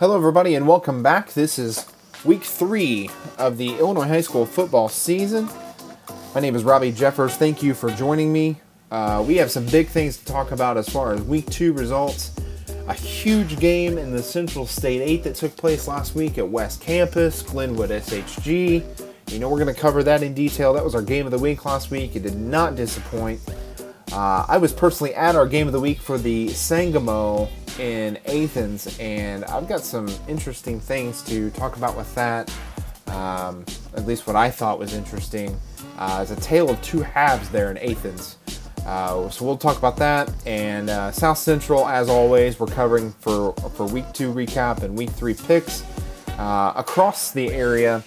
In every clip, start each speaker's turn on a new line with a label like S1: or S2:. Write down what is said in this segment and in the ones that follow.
S1: Hello, everybody, and welcome back. This is week three of the Illinois high school football season. My name is Robbie Jeffers. Thank you for joining me. Uh, we have some big things to talk about as far as week two results. A huge game in the Central State 8 that took place last week at West Campus, Glenwood SHG. You know, we're going to cover that in detail. That was our game of the week last week. It did not disappoint. Uh, I was personally at our game of the week for the Sangamo in Athens, and I've got some interesting things to talk about with that. Um, at least what I thought was interesting. Uh, it's a tale of two halves there in Athens. Uh, so we'll talk about that. And uh, South Central, as always, we're covering for for week two recap and week three picks uh, across the area,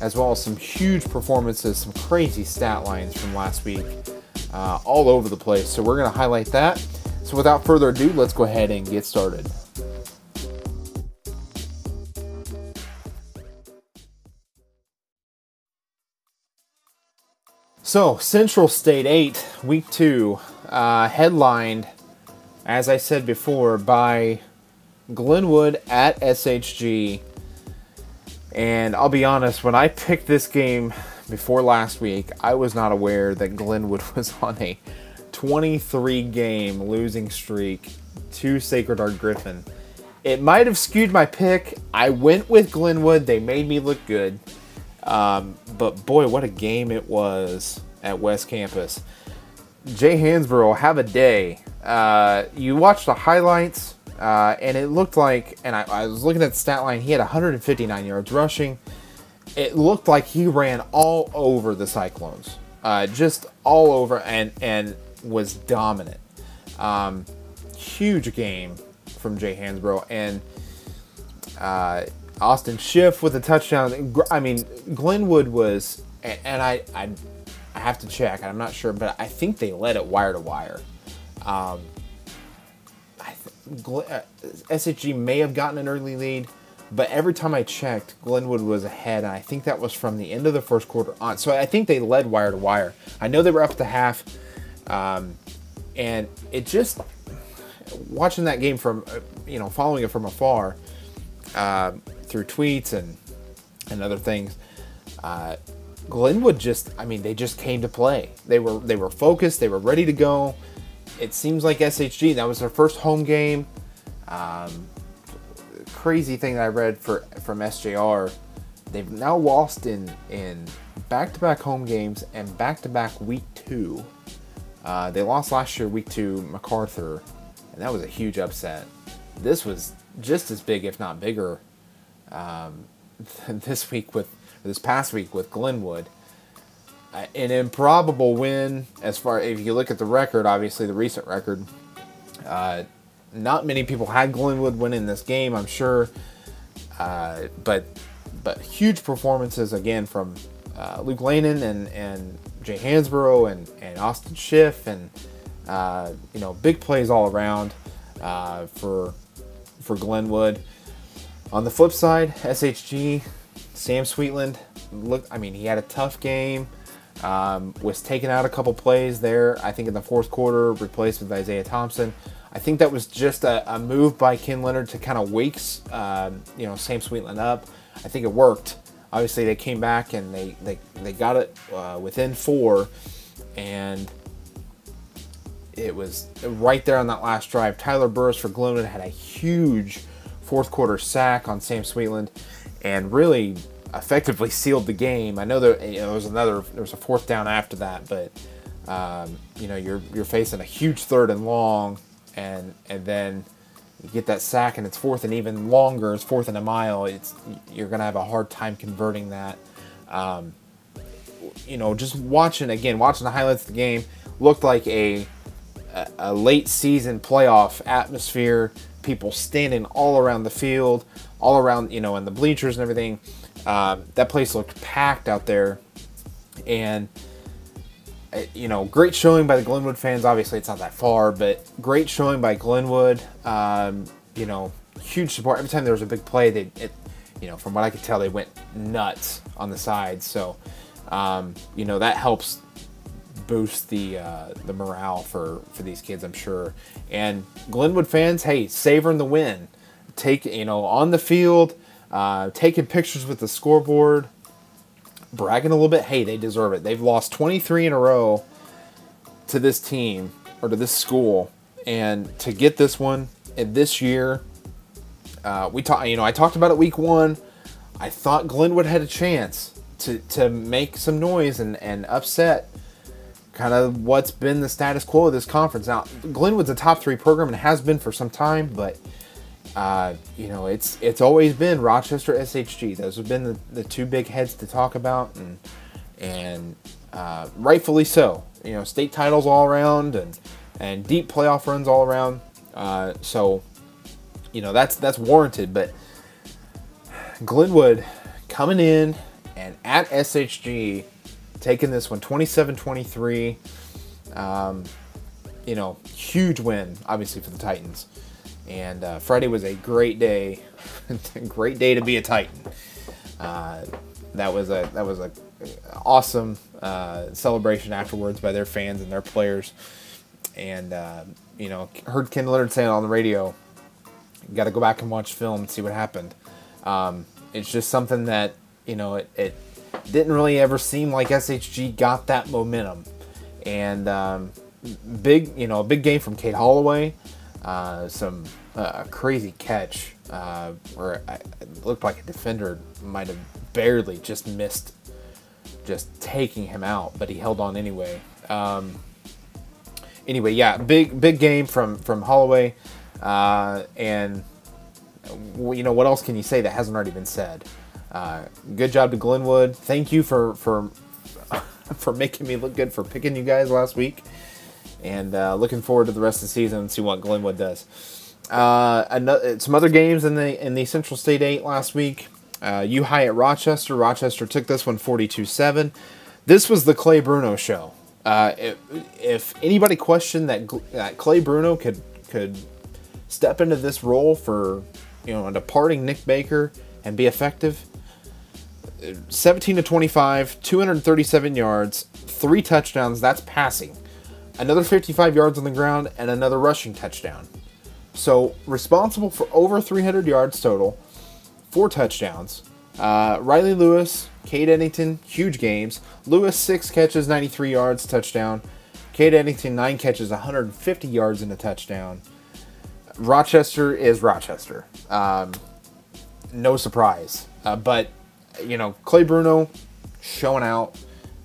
S1: as well as some huge performances, some crazy stat lines from last week, uh, all over the place. So we're going to highlight that. So without further ado, let's go ahead and get started. So, Central State 8, week 2, uh, headlined, as I said before, by Glenwood at SHG. And I'll be honest, when I picked this game before last week, I was not aware that Glenwood was on a 23 game losing streak to Sacred Heart Griffin. It might have skewed my pick. I went with Glenwood. They made me look good. Um, but boy, what a game it was at West Campus. Jay Hansborough, have a day. Uh, you watch the highlights, uh, and it looked like, and I, I was looking at the stat line, he had 159 yards rushing. It looked like he ran all over the Cyclones, uh, just all over, and and was dominant. Um, huge game from Jay Hansborough, and uh, Austin Schiff with a touchdown. I mean, Glenwood was, and I, I, I have to check. I'm not sure, but I think they led it wire to wire. Um, I th- uh, SHG may have gotten an early lead, but every time I checked, Glenwood was ahead, and I think that was from the end of the first quarter on. So I think they led wire to wire. I know they were up to half, um, and it just watching that game from, you know, following it from afar uh, through tweets and and other things. Uh, Glenwood just, I mean, they just came to play. They were they were focused. They were ready to go. It seems like SHG that was their first home game. Um, crazy thing that I read for from SJR, they've now lost in in back-to-back home games and back-to-back week two. Uh, they lost last year week two MacArthur, and that was a huge upset. This was just as big, if not bigger, um, this week with this past week with Glenwood. Uh, an improbable win as far if you look at the record, obviously the recent record. Uh, not many people had Glenwood winning this game, I'm sure, uh, but but huge performances again from uh, Luke Lanin and and Jay Hansborough and and Austin Schiff and uh, you know big plays all around uh, for for Glenwood. On the flip side, SHG, Sam Sweetland, look, I mean, he had a tough game. Um, was taken out a couple plays there, I think in the fourth quarter, replaced with Isaiah Thompson. I think that was just a, a move by Ken Leonard to kind of wake, um, you know, Sam Sweetland up. I think it worked. Obviously, they came back and they they, they got it uh, within four, and it was right there on that last drive. Tyler Burris for Glenwood had a huge fourth quarter sack on Sam Sweetland, and really effectively sealed the game. I know there, you know, was another there was a fourth down after that, but um, you know you're you're facing a huge third and long, and and then you get that sack and it's fourth and even longer. It's fourth and a mile. It's you're gonna have a hard time converting that. Um, you know, just watching again, watching the highlights of the game looked like a a late season playoff atmosphere. People standing all around the field, all around you know, in the bleachers and everything. Um, that place looked packed out there, and you know, great showing by the Glenwood fans. Obviously, it's not that far, but great showing by Glenwood. Um, you know, huge support. Every time there was a big play, they, it, you know, from what I could tell, they went nuts on the sides. So, um, you know, that helps boost the uh, the morale for for these kids, I'm sure. And Glenwood fans, hey, savoring the win. take you know on the field, uh, taking pictures with the scoreboard, bragging a little bit. Hey, they deserve it. They've lost 23 in a row to this team or to this school, and to get this one in this year, uh, we talked. You know, I talked about it week one. I thought Glenwood had a chance to to make some noise and and upset kind of what's been the status quo of this conference. Now, Glenwood's a top three program and has been for some time, but uh, you know, it's it's always been Rochester SHG. Those have been the, the two big heads to talk about, and and uh, rightfully so. You know, state titles all around, and and deep playoff runs all around. Uh, so, you know, that's that's warranted. But Glenwood coming in and at SHG taking this one 27-23. Um, you know, huge win obviously for the Titans. And uh, Friday was a great day, great day to be a Titan. Uh, that was a that was a awesome uh, celebration afterwards by their fans and their players. And uh, you know, heard Ken Leonard saying on the radio, "Got to go back and watch film and see what happened." Um, it's just something that you know it, it, didn't really ever seem like SHG got that momentum. And um, big, you know, a big game from Kate Holloway. Uh, some uh, crazy catch uh, where it looked like a defender might have barely just missed just taking him out, but he held on anyway. Um, anyway, yeah, big big game from from Holloway, uh, and you know what else can you say that hasn't already been said? Uh, good job to Glenwood. Thank you for for for making me look good for picking you guys last week, and uh, looking forward to the rest of the season and see what Glenwood does. Uh, another, some other games in the in the Central State Eight last week. Uh, U High at Rochester. Rochester took this one 42-7. This was the Clay Bruno show. Uh, if, if, anybody questioned that, that Clay Bruno could could step into this role for you know a departing Nick Baker and be effective, 17 to 25, 237 yards, three touchdowns. That's passing. Another 55 yards on the ground and another rushing touchdown. So responsible for over 300 yards total, four touchdowns. Uh, Riley Lewis, Cade Eddington, huge games. Lewis six catches, 93 yards, touchdown. Cade Eddington nine catches, 150 yards and a touchdown. Rochester is Rochester. Um, no surprise, uh, but you know Clay Bruno showing out.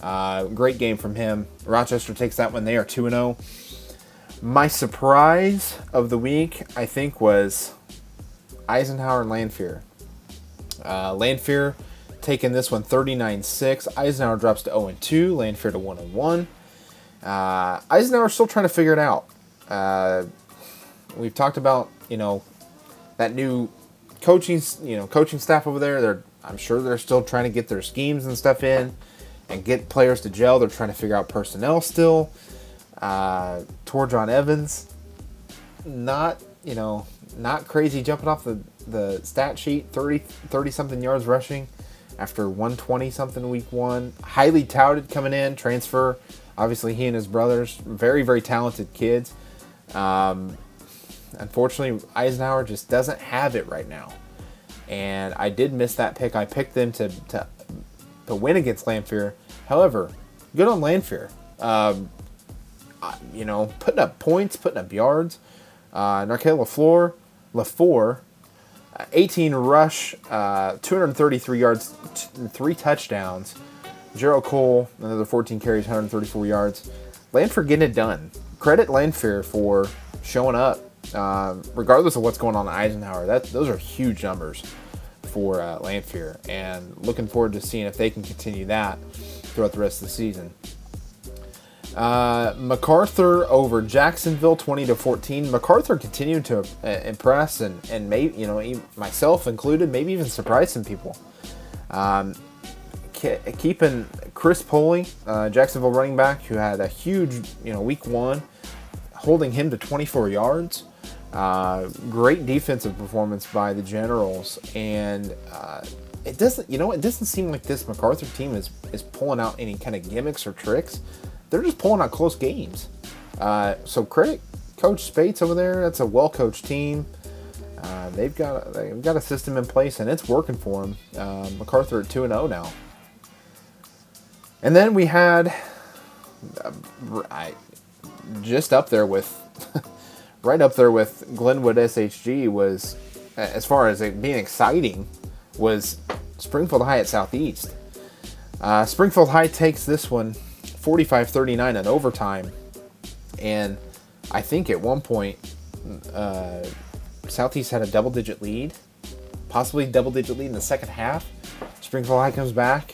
S1: Uh, great game from him. Rochester takes that one. They are two and zero. Oh. My surprise of the week, I think, was Eisenhower and Lanphier. Uh, Lanphier taking this one 39-6. Eisenhower drops to 0-2. Lanphier to 1-1. Uh, Eisenhower still trying to figure it out. Uh, we've talked about, you know, that new coaching, you know, coaching staff over there. They're, I'm sure they're still trying to get their schemes and stuff in and get players to gel. They're trying to figure out personnel still. Uh, Torjon Evans, not you know not crazy jumping off the, the stat sheet 30 30 something yards rushing after 120 something week one highly touted coming in transfer obviously he and his brothers very very talented kids um, unfortunately eisenhower just doesn't have it right now and i did miss that pick i picked them to to, to win against lanphier however good on lanphier um, you know, putting up points, putting up yards. Uh, Narkale LaFleur, LaFour, uh, 18 rush, uh, 233 yards, t- three touchdowns. Gerald Cole, another 14 carries, 134 yards. Lanphier getting it done. Credit Lanphier for showing up, uh, regardless of what's going on Eisenhower. That those are huge numbers for uh, Lanphier, and looking forward to seeing if they can continue that throughout the rest of the season. Uh, MacArthur over Jacksonville, 20 to 14. MacArthur continued to uh, impress and and maybe you know myself included, maybe even surprise some people. Um, keeping Chris Poley, uh, Jacksonville running back, who had a huge you know week one, holding him to 24 yards. Uh, great defensive performance by the Generals, and uh, it doesn't you know it doesn't seem like this MacArthur team is is pulling out any kind of gimmicks or tricks they're just pulling out close games. Uh, so credit Coach Spates over there. That's a well coached team. Uh, they've got they've got a system in place and it's working for them. Uh, MacArthur at two and zero oh now. And then we had I, just up there with right up there with Glenwood SHG was as far as it being exciting was Springfield High at Southeast. Uh, Springfield High takes this one 45-39 in overtime, and I think at one point uh, Southeast had a double-digit lead, possibly double-digit lead in the second half. Springfield High comes back.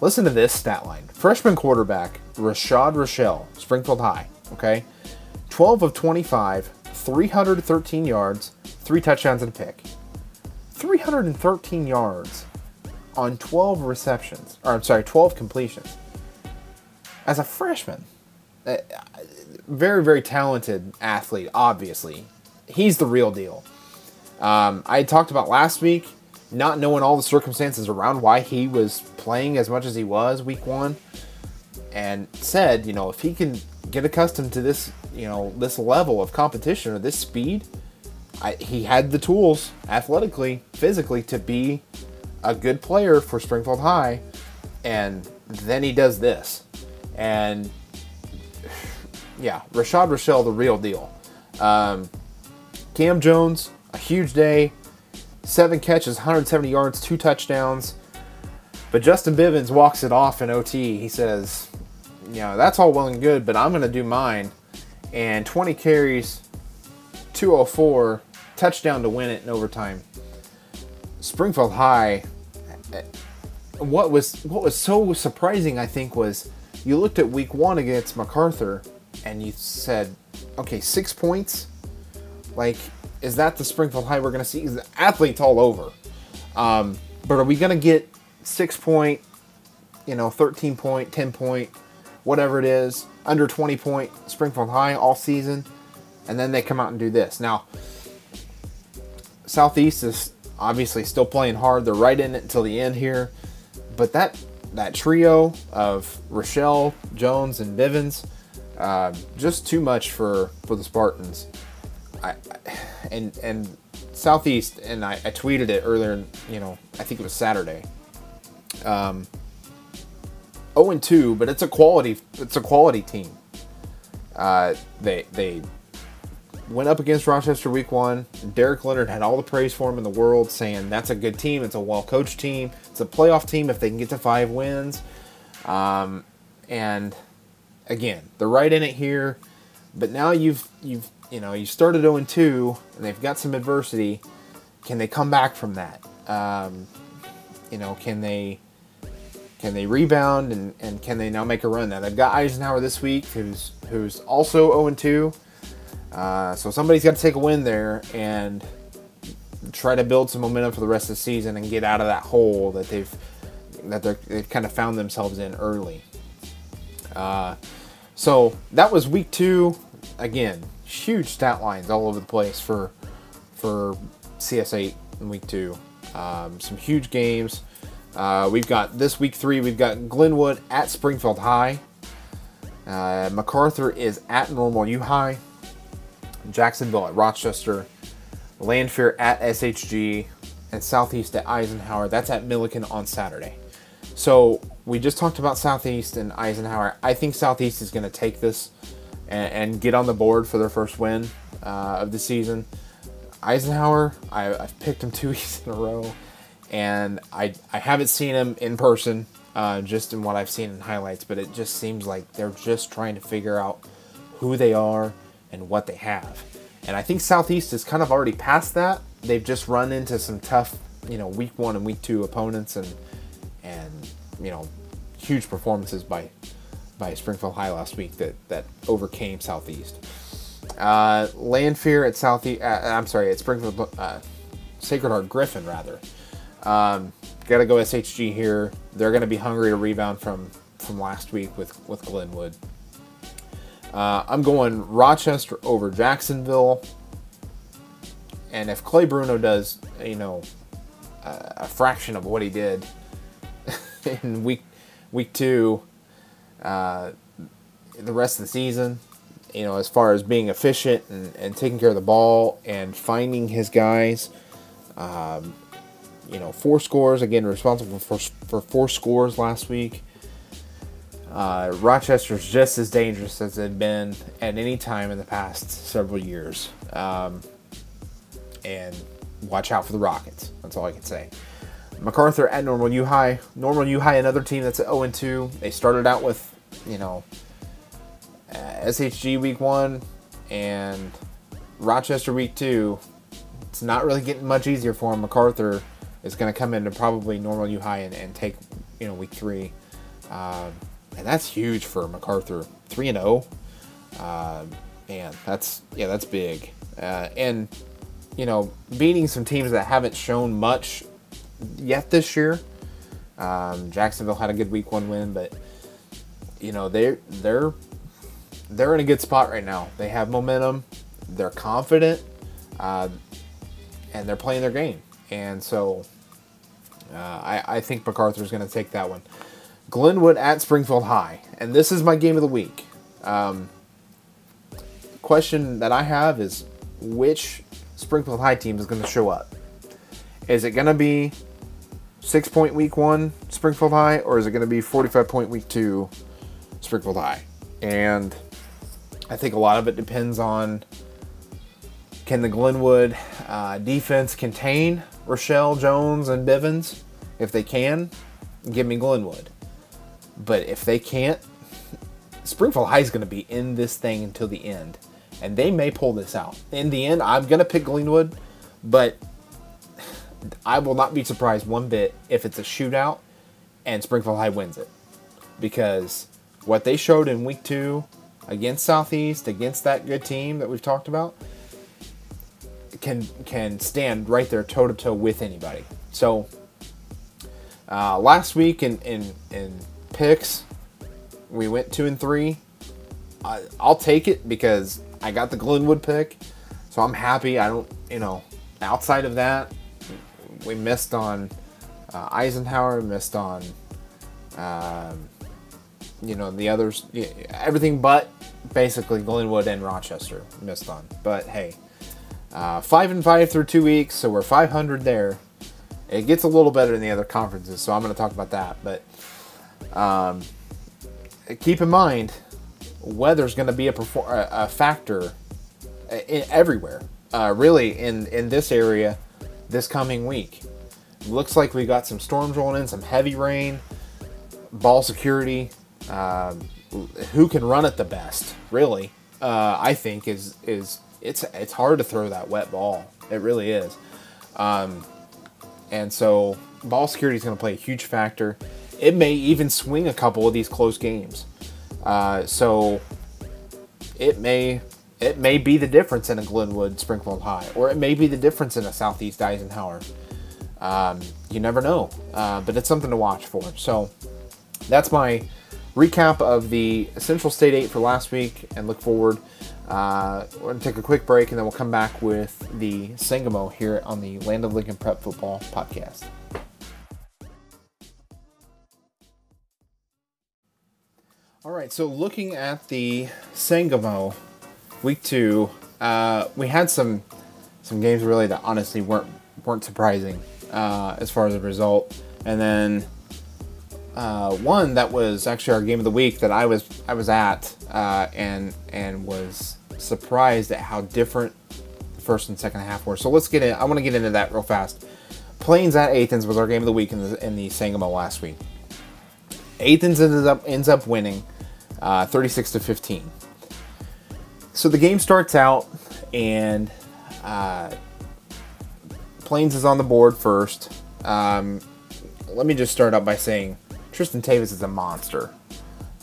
S1: Listen to this stat line: freshman quarterback Rashad Rochelle, Springfield High. Okay, 12 of 25, 313 yards, three touchdowns and a pick. 313 yards on 12 receptions, or I'm sorry, 12 completions. As a freshman, uh, very, very talented athlete, obviously. He's the real deal. Um, I talked about last week, not knowing all the circumstances around why he was playing as much as he was week one, and said, you know, if he can get accustomed to this, you know, this level of competition or this speed, I, he had the tools athletically, physically to be a good player for Springfield High, and then he does this. And yeah, Rashad Rochelle, the real deal. Um, Cam Jones, a huge day, seven catches, 170 yards, two touchdowns. But Justin Bivens walks it off in OT. He says, you know, that's all well and good, but I'm going to do mine. And 20 carries, 204, touchdown to win it in overtime. Springfield High. What was what was so surprising, I think, was you looked at Week One against MacArthur, and you said, "Okay, six points. Like, is that the Springfield High we're going to see? Is the athletes all over, um, but are we going to get six point, you know, thirteen point, ten point, whatever it is, under twenty point Springfield High all season?" And then they come out and do this. Now, Southeast is obviously still playing hard. They're right in it until the end here. But that that trio of Rochelle, Jones, and Bivens, uh, just too much for, for the Spartans. I, I, and and Southeast, and I, I, tweeted it earlier. You know, I think it was Saturday. Um, 0 and 2, but it's a quality it's a quality team. Uh, they they went up against Rochester week one. Derek Leonard had all the praise for him in the world, saying that's a good team. It's a well coached team. It's a playoff team if they can get to five wins. Um, and again, they're right in it here. But now you've you've you know you started 0 and 2, and they've got some adversity. Can they come back from that? Um, you know, can they can they rebound and, and can they now make a run? Now they've got Eisenhower this week, who's who's also 0 2. Uh, so somebody's got to take a win there and try to build some momentum for the rest of the season and get out of that hole that they've that they've kind of found themselves in early. Uh, so that was week two. Again, huge stat lines all over the place for for CS8 in week two. Um, some huge games. Uh, we've got this week three. We've got Glenwood at Springfield High. Uh, MacArthur is at Normal U High. Jacksonville at Rochester, Lanphier at SHG, and Southeast at Eisenhower. That's at Milliken on Saturday. So we just talked about Southeast and Eisenhower. I think Southeast is going to take this and, and, get on the board for their first win uh, of the season. Eisenhower, I, have picked him two weeks in a row, and I I haven't seen him in person, uh, just in what I've seen in highlights. But it just seems like they're just trying to figure out who they are and what they have. And I think Southeast is kind of already past that. They've just run into some tough, you know, week one and week two opponents and and you know, huge performances by by Springfield High last week that that overcame Southeast. Uh, Lanphier at Southeast. Uh, I'm sorry, at Springfield uh, Sacred Heart Griffin rather. Um, Got to go SHG here. They're to be hungry to rebound from from last week with with Glenwood. Uh, I'm going Rochester over Jacksonville. And if Clay Bruno does, you know, a fraction of what he did in week week two, uh, the rest of the season, you know, as far as being efficient and, and taking care of the ball and finding his guys. Um, you know, four scores again, responsible for for four scores last week. Uh, Rochester's just as dangerous as they've been at any time in the past several years. Um, and watch out for the Rockets. That's all I can say. MacArthur at Normal U High. Normal U High, another team that's at 0 2. They started out with, you know, uh, SHG week one and Rochester week two. It's not really getting much easier for them. MacArthur is going to come into probably Normal U High and, and take, you know, week three. Um, and that's huge for MacArthur. 3 and 0. Uh, man, that's, yeah, that's big. Uh, and, you know, beating some teams that haven't shown much yet this year. Um, Jacksonville had a good week one win, but you know they're they're they're in a good spot right now. They have momentum. They're confident, uh, and they're playing their game. And so uh, I, I think MacArthur's going to take that one. Glenwood at Springfield High, and this is my game of the week. Um, question that I have is which Springfield High team is going to show up? Is it going to be six point week one Springfield High, or is it going to be 45 point week two Springfield High? And I think a lot of it depends on can the Glenwood uh, defense contain Rochelle Jones and Bivens? If they can, give me Glenwood. But if they can't, Springfield High is going to be in this thing until the end. And they may pull this out. In the end, I'm going to pick Glenwood, but I will not be surprised one bit if it's a shootout and Springfield High wins it. Because what they showed in week two against Southeast, against that good team that we've talked about, can can stand right there toe to toe with anybody. So uh, last week in, in in picks, we went two and three. I, I'll take it because I got the Glenwood pick, so I'm happy. I don't, you know, outside of that, we missed on uh, Eisenhower, missed on, um, you know, the others, everything but basically Glenwood and Rochester missed on. But hey, uh, five and five through two weeks, so we're 500 there. It gets a little better in the other conferences, so I'm going to talk about that. But um, keep in mind, weather's going to be a, perfor- a factor in, everywhere. Uh, really, in in this area this coming week. Looks like we got some storms rolling in, some heavy rain, ball security. Um, who can run it the best? Really, uh, I think is is it's it's hard to throw that wet ball. It really is. Um, and so ball security is going to play a huge factor. It may even swing a couple of these close games. Uh, so it may it may be the difference in a Glenwood Springfield High, or it may be the difference in a Southeast Eisenhower. Um, you never know, uh, but it's something to watch for. So that's my recap of the Central State 8 for last week and look forward. Uh, we're going to take a quick break and then we'll come back with the Sangamo here on the Land of Lincoln Prep Football podcast. All right, so looking at the Sangamo week two, uh, we had some some games really that honestly weren't weren't surprising uh, as far as the result, and then uh, one that was actually our game of the week that I was I was at uh, and and was surprised at how different the first and second half were. So let's get in. I want to get into that real fast. Plains at Athens was our game of the week in the, in the Sangamo last week. Athens ends up ends up winning, uh, 36 to 15. So the game starts out, and uh, Plains is on the board first. Um, let me just start out by saying Tristan Tavis is a monster.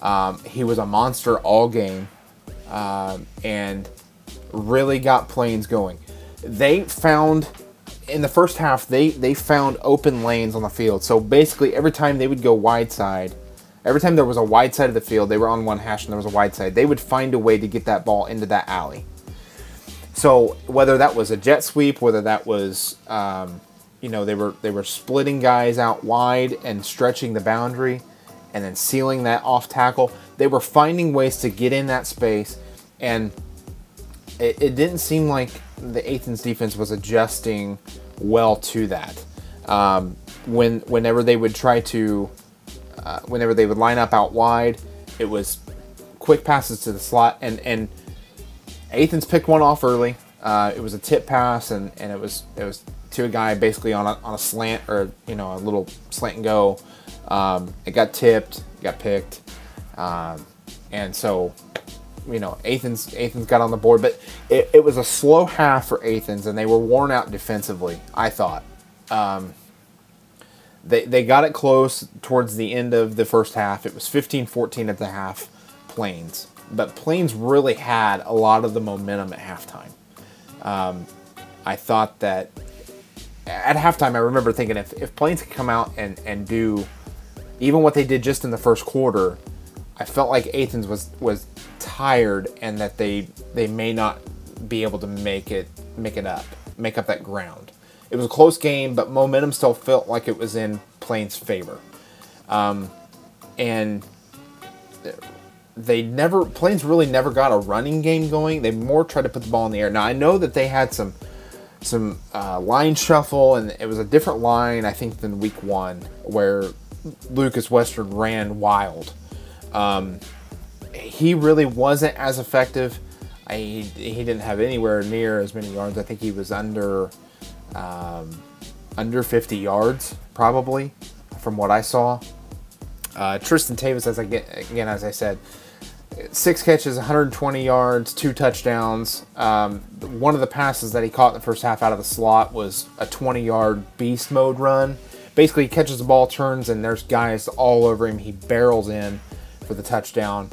S1: Um, he was a monster all game um, and really got Plains going. They found in the first half they they found open lanes on the field. So basically every time they would go wide side, Every time there was a wide side of the field, they were on one hash and there was a wide side, they would find a way to get that ball into that alley. So whether that was a jet sweep, whether that was, um, you know, they were they were splitting guys out wide and stretching the boundary, and then sealing that off tackle. They were finding ways to get in that space and it, it, didn't seem like the Athens defense was adjusting well to that. Um, when whenever they would try to, uh, whenever they would line up out wide, it was quick passes to the slot, and and Athens picked one off early. Uh, it was a tip pass, and, and it was it was to a guy basically on a, on a slant or you know a little slant and go. Um, it got tipped, got picked, um, and so you know Athens Athens got on the board, but it, it, was a slow half for Athens, and they were worn out defensively. I thought. Um, they, they got it close towards the end of the first half. It was 15-14 at the half, Plains. But Plains really had a lot of the momentum at halftime. Um, I thought that at halftime, I remember thinking if, if Plains could come out and, and do even what they did just in the first quarter, I felt like Athens was was tired and that they they may not be able to make it make it up, make up that ground. It was a close game, but momentum still felt like it was in Plains' favor. Um, and they never Plains really never got a running game going. They more tried to put the ball in the air. Now I know that they had some some uh, line shuffle, and it was a different line, I think, than week one, where Lucas Western ran wild. Um, he really wasn't as effective. I, he didn't have anywhere near as many yards. I think he was under um, under 50 yards, probably, from what I saw. Uh, Tristan Tavis, as I get again, as I said, six catches, 120 yards, two touchdowns. Um, one of the passes that he caught in the first half out of the slot was a 20 yard beast mode run. Basically, he catches the ball, turns, and there's guys all over him. He barrels in for the touchdown.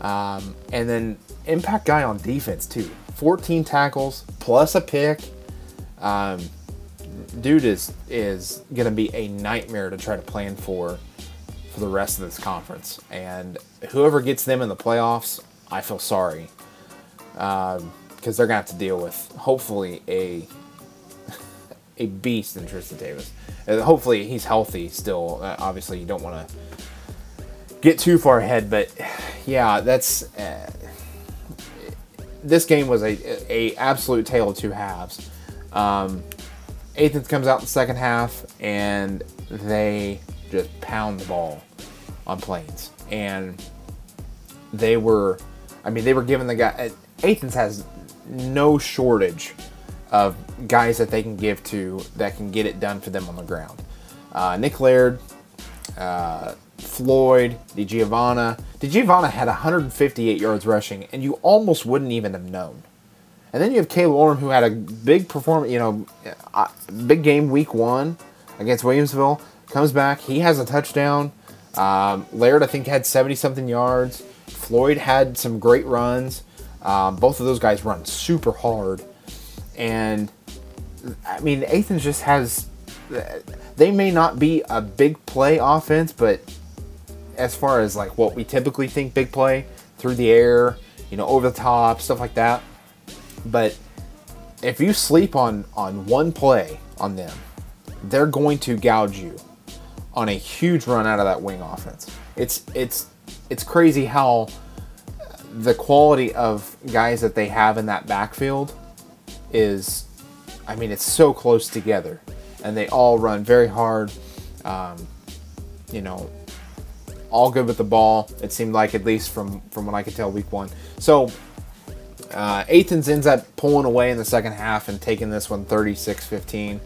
S1: Um, and then impact guy on defense, too. 14 tackles plus a pick. Um, dude is is going to be a nightmare to try to plan for for the rest of this conference. And whoever gets them in the playoffs, I feel sorry because um, they're gonna have to deal with hopefully a a beast in Tristan Davis. And hopefully he's healthy still. Uh, obviously you don't want to get too far ahead, but yeah, that's uh, this game was a, a absolute tale of two halves. Um, Athens comes out in the second half and they just pound the ball on Plains. And they were, I mean, they were giving the guy, Athens has no shortage of guys that they can give to that can get it done for them on the ground. Uh, Nick Laird, uh, Floyd, DiGiovanna. DiGiovanna had 158 yards rushing, and you almost wouldn't even have known. And then you have Caleb Orm, who had a big performance, you know, uh, big game week one against Williamsville comes back. He has a touchdown. Um, Laird, I think, had 70 something yards. Floyd had some great runs. Um, both of those guys run super hard. And I mean, Athens just has. They may not be a big play offense, but as far as like what we typically think big play through the air, you know, over the top, stuff like that. But if you sleep on on one play on them, they're going to gouge you on a huge run out of that wing offense. It's it's it's crazy how the quality of guys that they have in that backfield is I mean it's so close together. And they all run very hard. Um, you know all good with the ball it seemed like at least from from what I could tell week one. So uh, Athens ends up pulling away in the second half and taking this one 36-15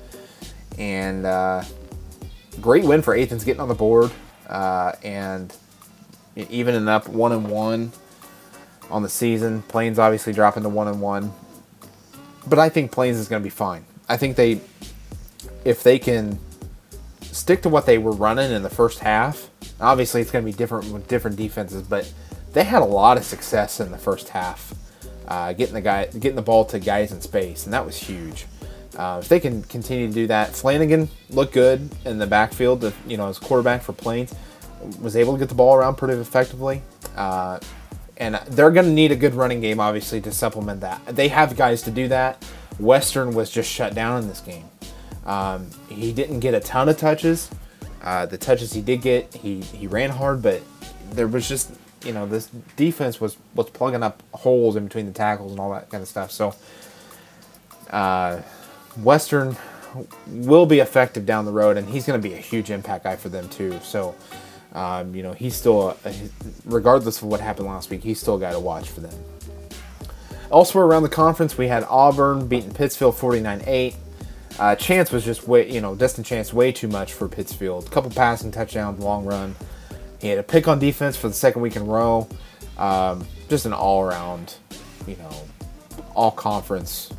S1: and uh, great win for Athens getting on the board uh, and evening up one and one on the season. Plains obviously dropping to one and one, but I think Plains is going to be fine. I think they, if they can stick to what they were running in the first half, obviously it's going to be different with different defenses, but they had a lot of success in the first half, uh, getting the guy getting the ball to guys in space, and that was huge. Uh, if they can continue to do that, Flanagan looked good in the backfield. To, you know, as quarterback for Plains, was able to get the ball around pretty effectively. Uh, and they're going to need a good running game, obviously, to supplement that. They have guys to do that. Western was just shut down in this game. Um, he didn't get a ton of touches. Uh, the touches he did get, he, he ran hard, but there was just you know this defense was was plugging up holes in between the tackles and all that kind of stuff. So uh, Western will be effective down the road, and he's going to be a huge impact guy for them too. So. Um, you know, he's still, a, regardless of what happened last week, he's still a guy to watch for them. Elsewhere around the conference, we had Auburn beating Pittsfield 49 8. Uh, chance was just way, you know, distant chance way too much for Pittsfield. Couple passing touchdowns, long run. He had a pick on defense for the second week in a row. Um, just an all around, you know, all conference.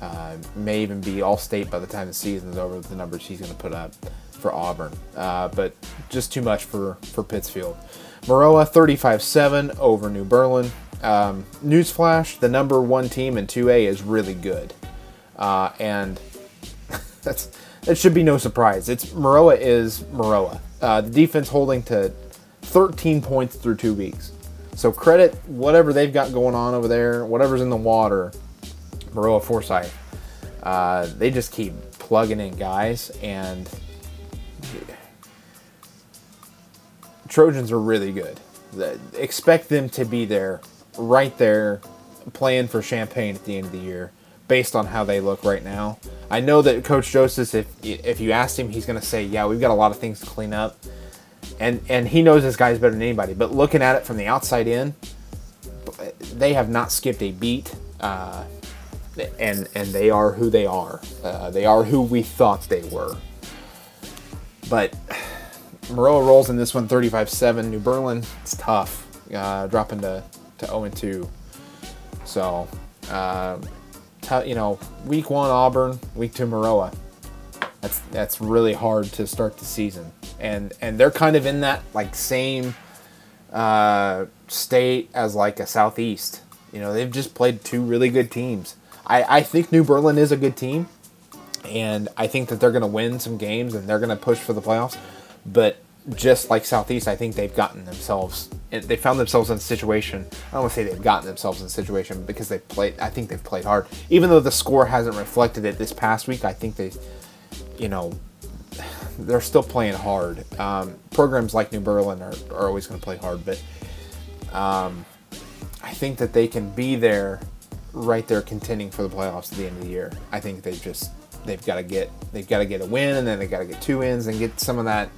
S1: Uh, may even be all state by the time the season is over with the numbers he's going to put up for Auburn. Uh, but just too much for, for Pittsfield. Maroa 35 7 over New Berlin. Um, newsflash the number one team in 2A is really good. Uh, and that's that should be no surprise. It's Maroa is Maroa. Uh, the defense holding to 13 points through two weeks. So credit whatever they've got going on over there, whatever's in the water. Maroa Forsyth. Uh, they just keep plugging in guys, and Trojans are really good. Expect them to be there, right there, playing for Champaign at the end of the year based on how they look right now. I know that Coach Joseph, if if you asked him, he's going to say, "Yeah, we've got a lot of things to clean up," and and he knows his guys better than anybody. But looking at it from the outside in, they have not skipped a beat, uh, and and they are who they are. Uh, they are who we thought they were. But Maroa rolls in this one, 35-7. New Berlin, it's tough, uh, dropping to to 0 2. So. Uh, you know, week one Auburn, week two Maroa. That's that's really hard to start the season, and and they're kind of in that like same uh, state as like a Southeast. You know, they've just played two really good teams. I I think New Berlin is a good team, and I think that they're going to win some games and they're going to push for the playoffs. But just like Southeast, I think they've gotten themselves, they found themselves in a situation. I don't want to say they've gotten themselves in a situation because they've played, I think they've played hard. Even though the score hasn't reflected it this past week, I think they, you know, they're still playing hard. Um, programs like New Berlin are, are always going to play hard, but um, I think that they can be there, right there, contending for the playoffs at the end of the year. I think they've just they've got to get they've got to get a win, and then they've got to get two wins and get some of that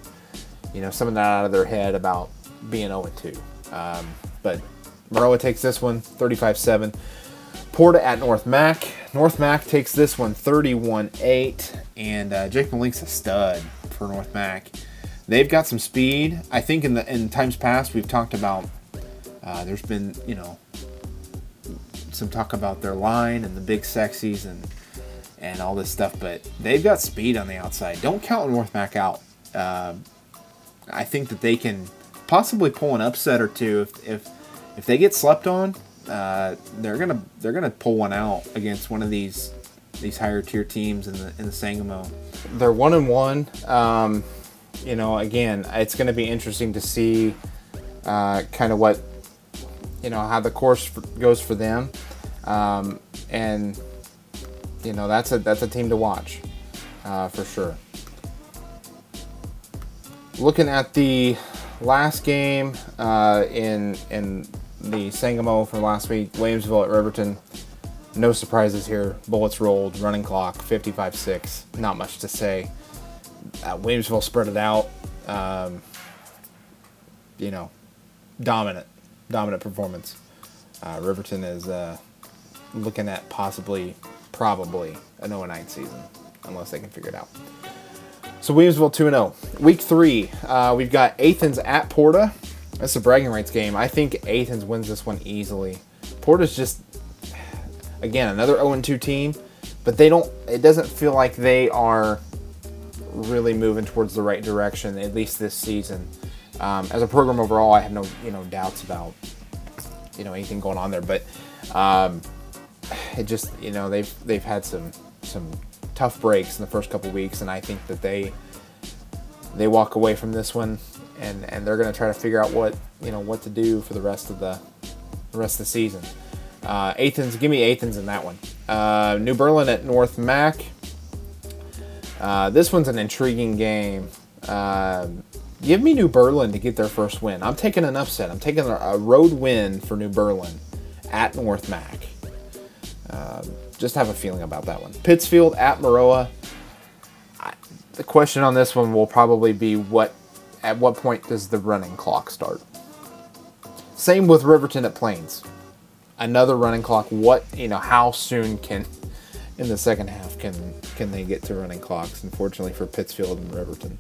S1: you know, some of that out of their head about being 0 2. Um, but Maroa takes this one 35 7. Porta at North Mac. North Mac takes this one 31 8. And uh, Jake Malink's a stud for North Mac. They've got some speed. I think in the in times past we've talked about uh, there's been you know some talk about their line and the big sexies and and all this stuff, but they've got speed on the outside. Don't count North Mac out. Uh, I think that they can possibly pull an upset or two if if, if they get slept on. Uh, they're gonna they're gonna pull one out against one of these these higher tier teams in the in the Sangamo. They're one and one. Um, you know, again, it's going to be interesting to see uh, kind of what you know how the course goes for them, um, and you know that's a that's a team to watch uh, for sure looking at the last game uh, in in the Sangamo from last week, Williamsville at Riverton. No surprises here. Bullets rolled, running clock, 55-6. Not much to say. Uh, Williamsville spread it out. Um, you know, dominant, dominant performance. Uh, Riverton is uh, looking at possibly, probably an 0-9 season, unless they can figure it out. So Williamsville 2 0. Week three, uh, we've got Athens at Porta. That's a bragging rights game. I think Athens wins this one easily. Porta's just, again, another 0 2 team, but they don't, it doesn't feel like they are really moving towards the right direction, at least this season. Um, as a program overall, I have no, you know, doubts about, you know, anything going on there, but um, it just, you know, they've, they've had some, some tough breaks in the first couple weeks, and I think that they they walk away from this one and and they're going to try to figure out what you know what to do for the rest of the, the rest of the season. Uh, Athens, give me Athens in that one. Uh, New Berlin at North Mac. Uh, this one's an intriguing game. Um, give me New Berlin to get their first win. I'm taking an upset. I'm taking a road win for New Berlin at North Mac. Um, just have a feeling about that one. Pittsfield at Maroa. I, the question on this one will probably be what at what point does the running clock start? Same with Riverton at Plains. Another running clock. What you know? How soon can in the second half can can they get to running clocks? Unfortunately for Pittsfield and Riverton.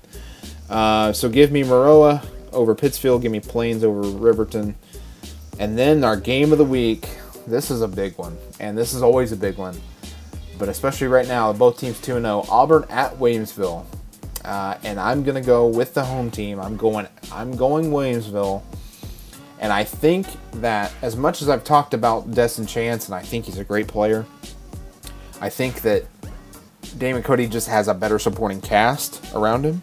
S1: Uh, so give me Maroa over Pittsfield. Give me Plains over Riverton. And then our game of the week. This is a big one, and this is always a big one. But especially right now, both teams 2 0. Auburn at Williamsville. Uh, and I'm gonna go with the home team. I'm going. I'm going Williamsville. And I think that as much as I've talked about Destin Chance, and I think he's a great player, I think that Damon Cody just has a better supporting cast around him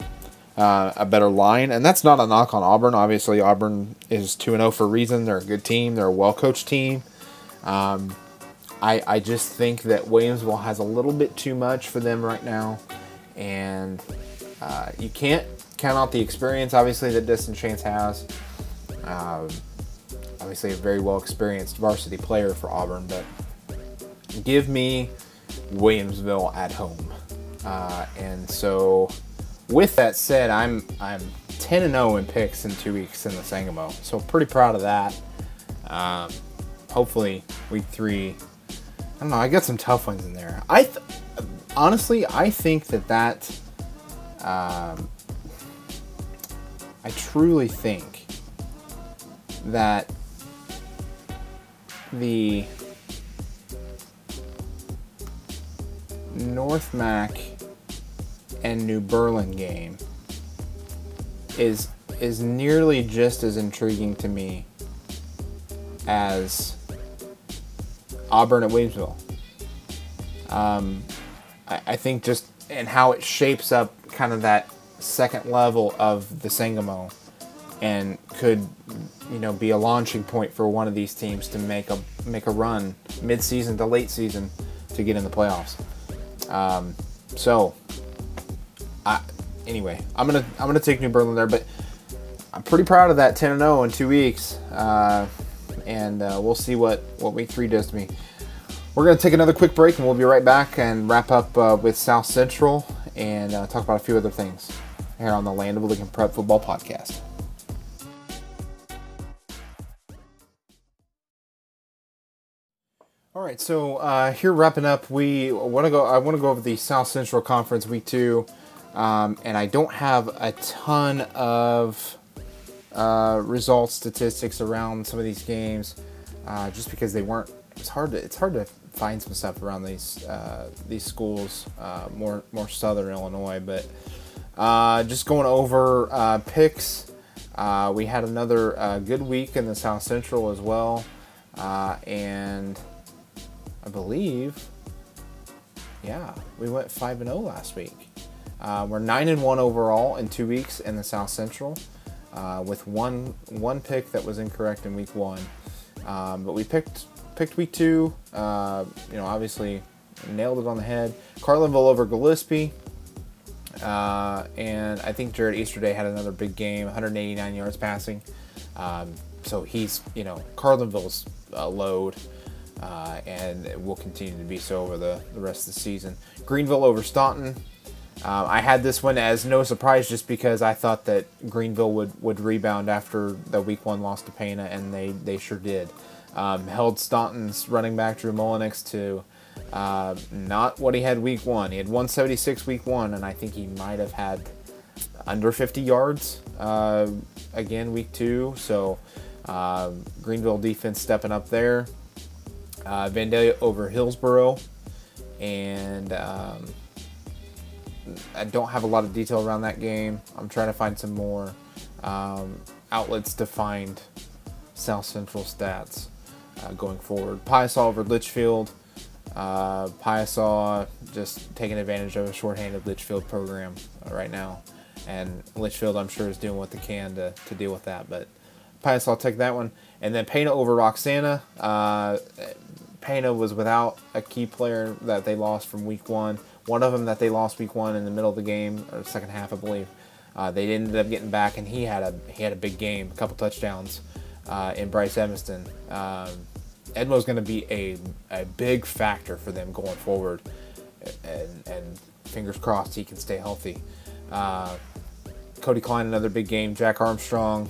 S1: uh, a better line. And that's not a knock on Auburn. Obviously, Auburn is 2 0 for a reason. They're a good team, they're a well coached team. Um, I, I just think that Williamsville has a little bit too much for them right now. And uh, you can't count out the experience, obviously, that Destin Chance has. Um, obviously, a very well experienced varsity player for Auburn, but give me Williamsville at home. Uh, and so with that said, I'm I'm 10 and 0 in picks in two weeks in the Sangamo, so pretty proud of that. Um, hopefully, week three. I don't know. I got some tough ones in there. I th- honestly, I think that that. Um, I truly think that the North Mac and New Berlin game is is nearly just as intriguing to me as Auburn at Williamsville. Um, I, I think just and how it shapes up kind of that second level of the Sangamo and could you know be a launching point for one of these teams to make a make a run mid-season to late season to get in the playoffs. Um, so I, anyway, I'm gonna I'm gonna take New Berlin there, but I'm pretty proud of that 10 0 in two weeks, uh, and uh, we'll see what what week three does to me. We're gonna take another quick break, and we'll be right back and wrap up uh, with South Central and uh, talk about a few other things here on the Land of Lincoln Prep Football Podcast. All right, so uh, here wrapping up, we want to go. I want to go over the South Central Conference Week Two. Um, and I don't have a ton of uh, results statistics around some of these games, uh, just because they weren't. It's hard to it's hard to find some stuff around these uh, these schools, uh, more more southern Illinois. But uh, just going over picks, we had another good week in the South Central as well, and I believe, yeah, we went five and zero oh last week. We're nine and one overall in two weeks in the South Central, uh, with one one pick that was incorrect in week one. Um, but we picked picked week two. Uh, you know, obviously nailed it on the head. Carlinville over Gillespie. Uh, and I think Jared Easterday had another big game, 189 yards passing. Um, so he's, you know, Carlinville's a load. Uh, and will continue to be so over the, the rest of the season. Greenville over Staunton. Um, I had this one as no surprise just because I thought that Greenville would, would rebound after the week one loss to Pana, and they, they sure did. Um, held Staunton's running back Drew Mullenix to uh, not what he had week one. He had 176 week one, and I think he might have had under 50 yards uh, again week two. So uh, Greenville defense stepping up there. Uh, Vandalia over Hillsboro, and um, I don't have a lot of detail around that game. I'm trying to find some more um, outlets to find South Central stats uh, going forward. Piasa over Litchfield. Uh, Piasa just taking advantage of a shorthanded Litchfield program right now. And Litchfield, I'm sure, is doing what they can to, to deal with that. But Piasa, take that one. And then Pana over Roxana. Uh, Pana was without a key player that they lost from week one. One of them that they lost week one in the middle of the game, or second half, I believe. Uh, they ended up getting back, and he had a he had a big game, a couple touchdowns uh, in Bryce Evanston. Um, Edmo's going to be a, a big factor for them going forward, and, and fingers crossed he can stay healthy. Uh, Cody Klein, another big game. Jack Armstrong,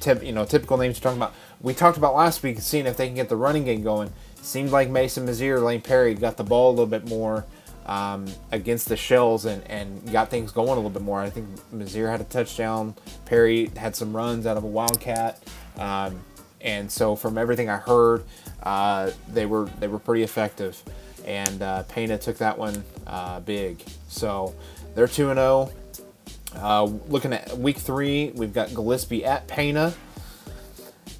S1: tip, you know, typical names you're talking about. We talked about last week, seeing if they can get the running game going. Seemed like Mason Mazier, Lane Perry got the ball a little bit more um, against the Shells and, and got things going a little bit more. I think Mazier had a touchdown. Perry had some runs out of a Wildcat. Um, and so from everything I heard, uh, they were they were pretty effective, and uh, Pana took that one uh, big. So they're two and zero. Oh. Uh, looking at week three, we've got Gillespie at Pana.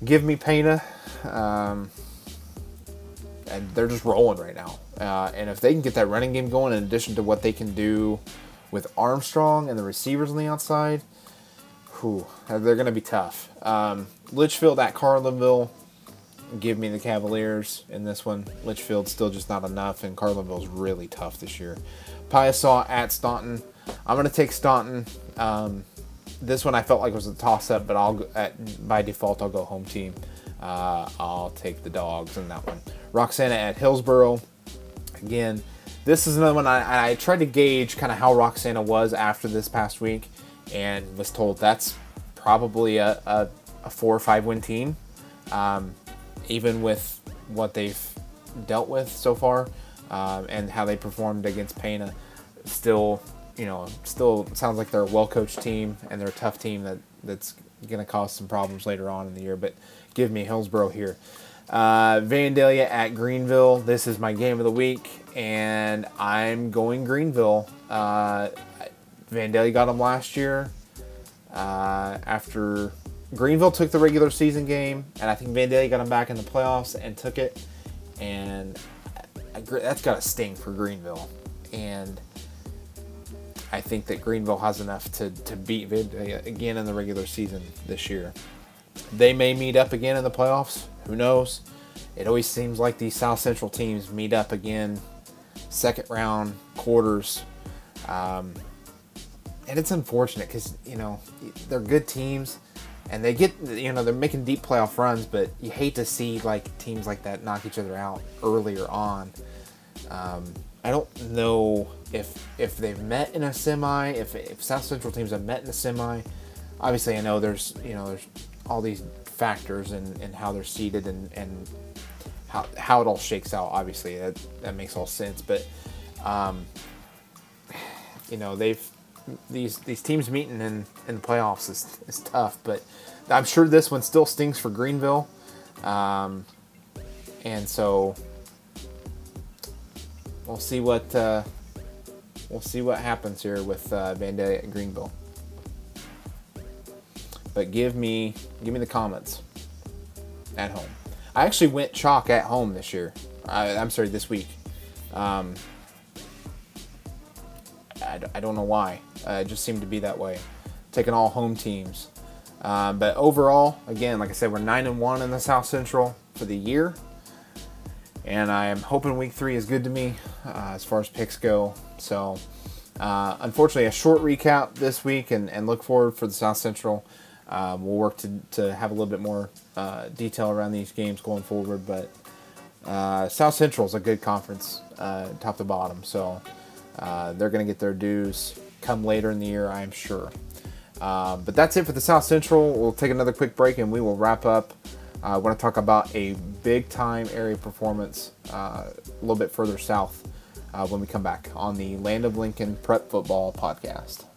S1: Give me Pana. Um, and they're just rolling right now. Uh, and if they can get that running game going, in addition to what they can do with Armstrong and the receivers on the outside, whew, they're going to be tough. Um, Litchfield at Carlinville. Give me the Cavaliers in this one. Litchfield's still just not enough, and Carlinville's really tough this year. Piasa at Staunton. I'm going to take Staunton. Um, this one I felt like was a toss up, but I'll at, by default I'll go home team. Uh, I'll take the dogs in that one. Roxana at Hillsboro. Again, this is another one I, I tried to gauge kind of how Roxana was after this past week, and was told that's probably a, a, a four or five win team, um, even with what they've dealt with so far um, and how they performed against Pana. Still, you know, still sounds like they're a well coached team and they're a tough team that that's going to cause some problems later on in the year. But give me Hillsboro here. Uh, Vandalia at Greenville. This is my game of the week, and I'm going Greenville. Uh, Vandalia got them last year uh, after Greenville took the regular season game, and I think Vandalia got them back in the playoffs and took it. And that's got a sting for Greenville. And I think that Greenville has enough to, to beat Vandalia again in the regular season this year. They may meet up again in the playoffs. Who knows? It always seems like these South Central teams meet up again, second round, quarters. Um, and it's unfortunate because, you know, they're good teams and they get, you know, they're making deep playoff runs, but you hate to see like teams like that knock each other out earlier on. Um, I don't know if if they've met in a semi, if, if South Central teams have met in a semi. Obviously, I know there's you know there's all these factors and, and how they're seated and, and how, how it all shakes out. Obviously, that, that makes all sense. But, um, you know, they've these these teams meeting in, in the playoffs is, is tough. But I'm sure this one still stings for Greenville. Um, and so we'll see what uh, we'll see what happens here with uh, Vandalia and Greenville but give me give me the Comets at home. I actually went chalk at home this year. I, am sorry, this week. Um, I, I don't know why. Uh, it just seemed to be that way. Taking all home teams. Um, but overall, again, like I said, we're nine and one in the South Central for the year, and I am hoping Week Three is good to me uh, as far as picks go. So, uh, unfortunately, a short recap this week, and, and look forward for the South Central. Um, we'll work to, to have a little bit more uh, detail around these games going forward, but uh, South Central is a good conference, uh, top to bottom, so uh, they're going to get their dues come later in the year, I'm sure. Um, but that's it for the South Central. We'll take another quick break and we will wrap up. Uh, I want to talk about a big time area performance uh, a little bit further south when we come back on the Land of Lincoln Prep Football podcast.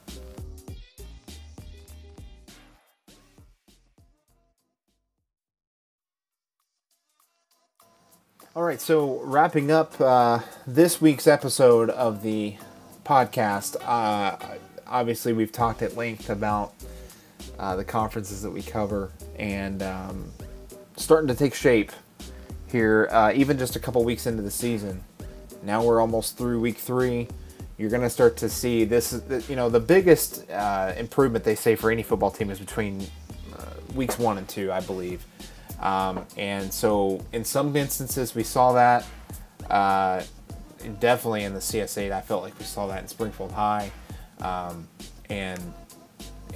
S1: All right, so wrapping up uh, this week's episode of the podcast, uh, obviously we've talked at length about uh, the conferences that we cover and um, starting to take shape here, uh, even just a couple weeks into the season. Now we're almost through week three. You're going to start to see this. You know, the biggest uh, improvement they say for any football team is between uh, weeks one and two, I believe. Um, and so, in some instances, we saw that. Uh, definitely in the CS8, I felt like we saw that in Springfield High. Um, and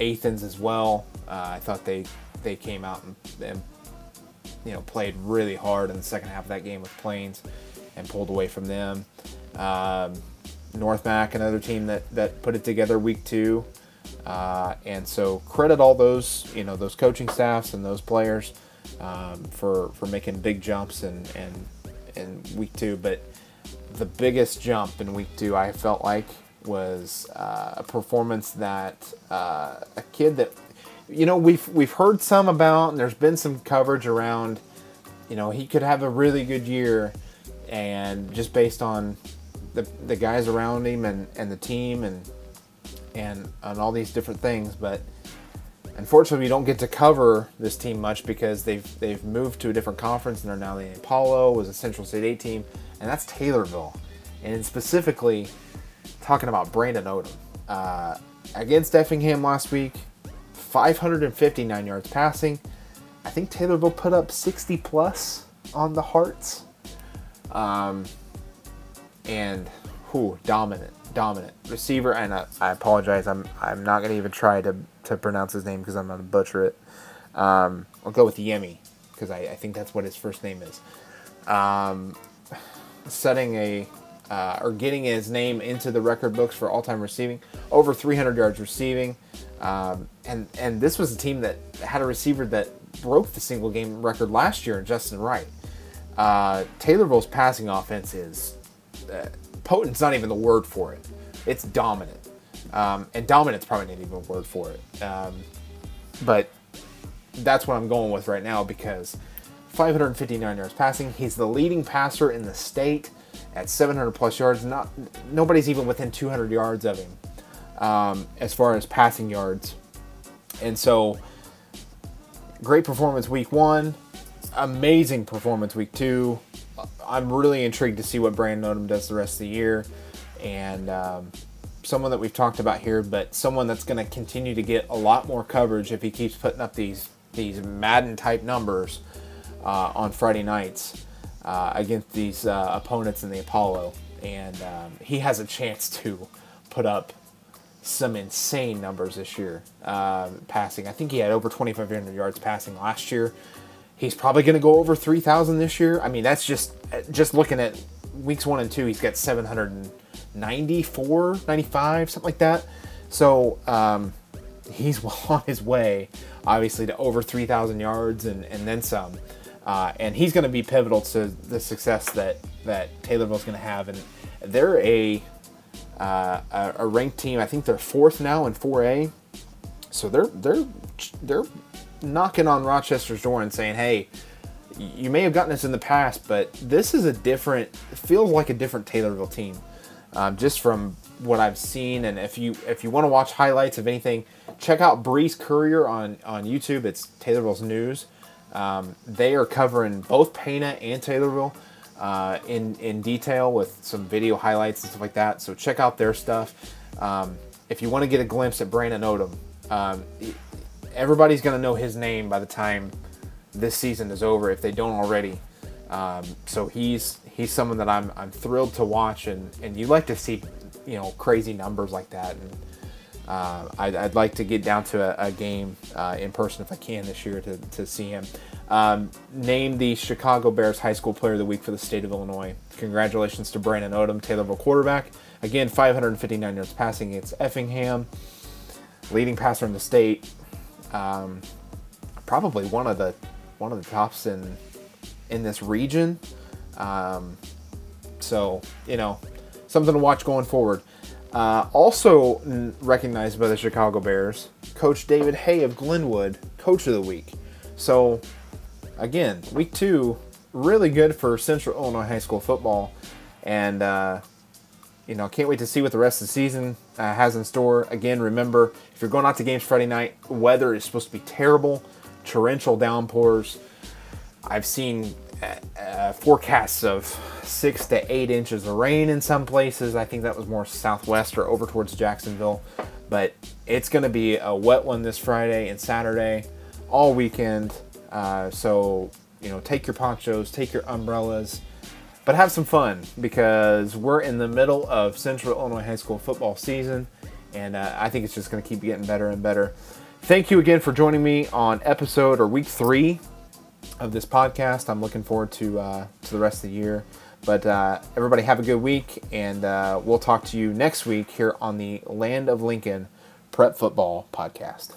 S1: Athens as well. Uh, I thought they they came out and, and, you know played really hard in the second half of that game with Plains and pulled away from them. Um, North Mac, another team that that put it together week two, uh, and so credit all those you know those coaching staffs and those players um, for for making big jumps and and in week two. But the biggest jump in week two, I felt like, was uh, a performance that uh, a kid that you know we've we've heard some about, and there's been some coverage around. You know, he could have a really good year, and just based on the, the guys around him and, and the team and and on all these different things, but unfortunately we don't get to cover this team much because they've they've moved to a different conference and they're now the Apollo was a Central State A team, and that's Taylorville, and specifically talking about Brandon Odom uh, against Effingham last week, 559 yards passing. I think Taylorville put up 60 plus on the Hearts. Um, and who dominant, dominant receiver. And I, I, apologize, I'm I'm not gonna even try to, to pronounce his name because I'm gonna butcher it. Um, I'll go with Yemi because I, I think that's what his first name is. Um, setting a uh, or getting his name into the record books for all-time receiving, over 300 yards receiving, um, and and this was a team that had a receiver that broke the single game record last year, in Justin Wright. Uh, Taylorville's passing offense is uh, potent's not even the word for it. It's dominant, um, and dominant's probably not even a word for it. Um, but that's what I'm going with right now because 559 yards passing. He's the leading passer in the state at 700 plus yards. Not nobody's even within 200 yards of him um, as far as passing yards, and so great performance week one, amazing performance week two. I'm really intrigued to see what Brandon Odom does the rest of the year, and um, someone that we've talked about here, but someone that's going to continue to get a lot more coverage if he keeps putting up these these Madden type numbers uh, on Friday nights uh, against these uh, opponents in the Apollo, and um, he has a chance to put up some insane numbers this year um, passing. I think he had over 2,500 yards passing last year. He's probably going to go over 3,000 this year. I mean, that's just just looking at weeks one and two. He's got 794, 95, something like that. So um, he's on his way, obviously, to over 3,000 yards and, and then some. Uh, and he's going to be pivotal to the success that that Taylorville's going to have. And they're a uh, a ranked team. I think they're fourth now in 4A. So they're they're they're knocking on Rochester's door and saying, "Hey, you may have gotten this in the past, but this is a different. feels like a different Taylorville team, um, just from what I've seen. And if you if you want to watch highlights of anything, check out Breeze Courier on on YouTube. It's Taylorville's news. Um, they are covering both Pana and Taylorville uh, in in detail with some video highlights and stuff like that. So check out their stuff. Um, if you want to get a glimpse at Brandon Odom, um, everybody's going to know his name by the time this season is over if they don't already. Um, so he's he's someone that I'm I'm thrilled to watch and and you like to see you know crazy numbers like that and uh, I'd, I'd, like to get down to a, a game uh, in person if I can this year to, to see him. Um, the Chicago Bears High School Player of the Week for the state of Illinois. Congratulations to Brandon Odom, Taylorville quarterback. Again, 559 yards passing against Effingham, leading passer in the state. Um, probably one of the one of the tops in in this region. Um, so you know, something to watch going forward. Uh, also recognized by the Chicago Bears, Coach David Hay of Glenwood, Coach of the Week. So again, week two, really good for Central Illinois high school football, and uh, you know, can't wait to see what the rest of the season uh, has in store. Again, remember if you're going out to games Friday night, weather is supposed to be terrible, torrential downpours. I've seen uh, uh, forecasts of six to eight inches of rain in some places. I think that was more southwest or over towards Jacksonville, but it's going to be a wet one this Friday and Saturday, all weekend. Uh, so you know, take your ponchos, take your umbrellas but have some fun because we're in the middle of Central Illinois High School football season, and uh, I think it's just going to keep getting better and better. Thank you again for joining me on episode or week three of this podcast. I'm looking forward to uh, to the rest of the year. But uh, everybody have a good week, and uh, we'll talk to you next week here on the Land of Lincoln Prep Football Podcast.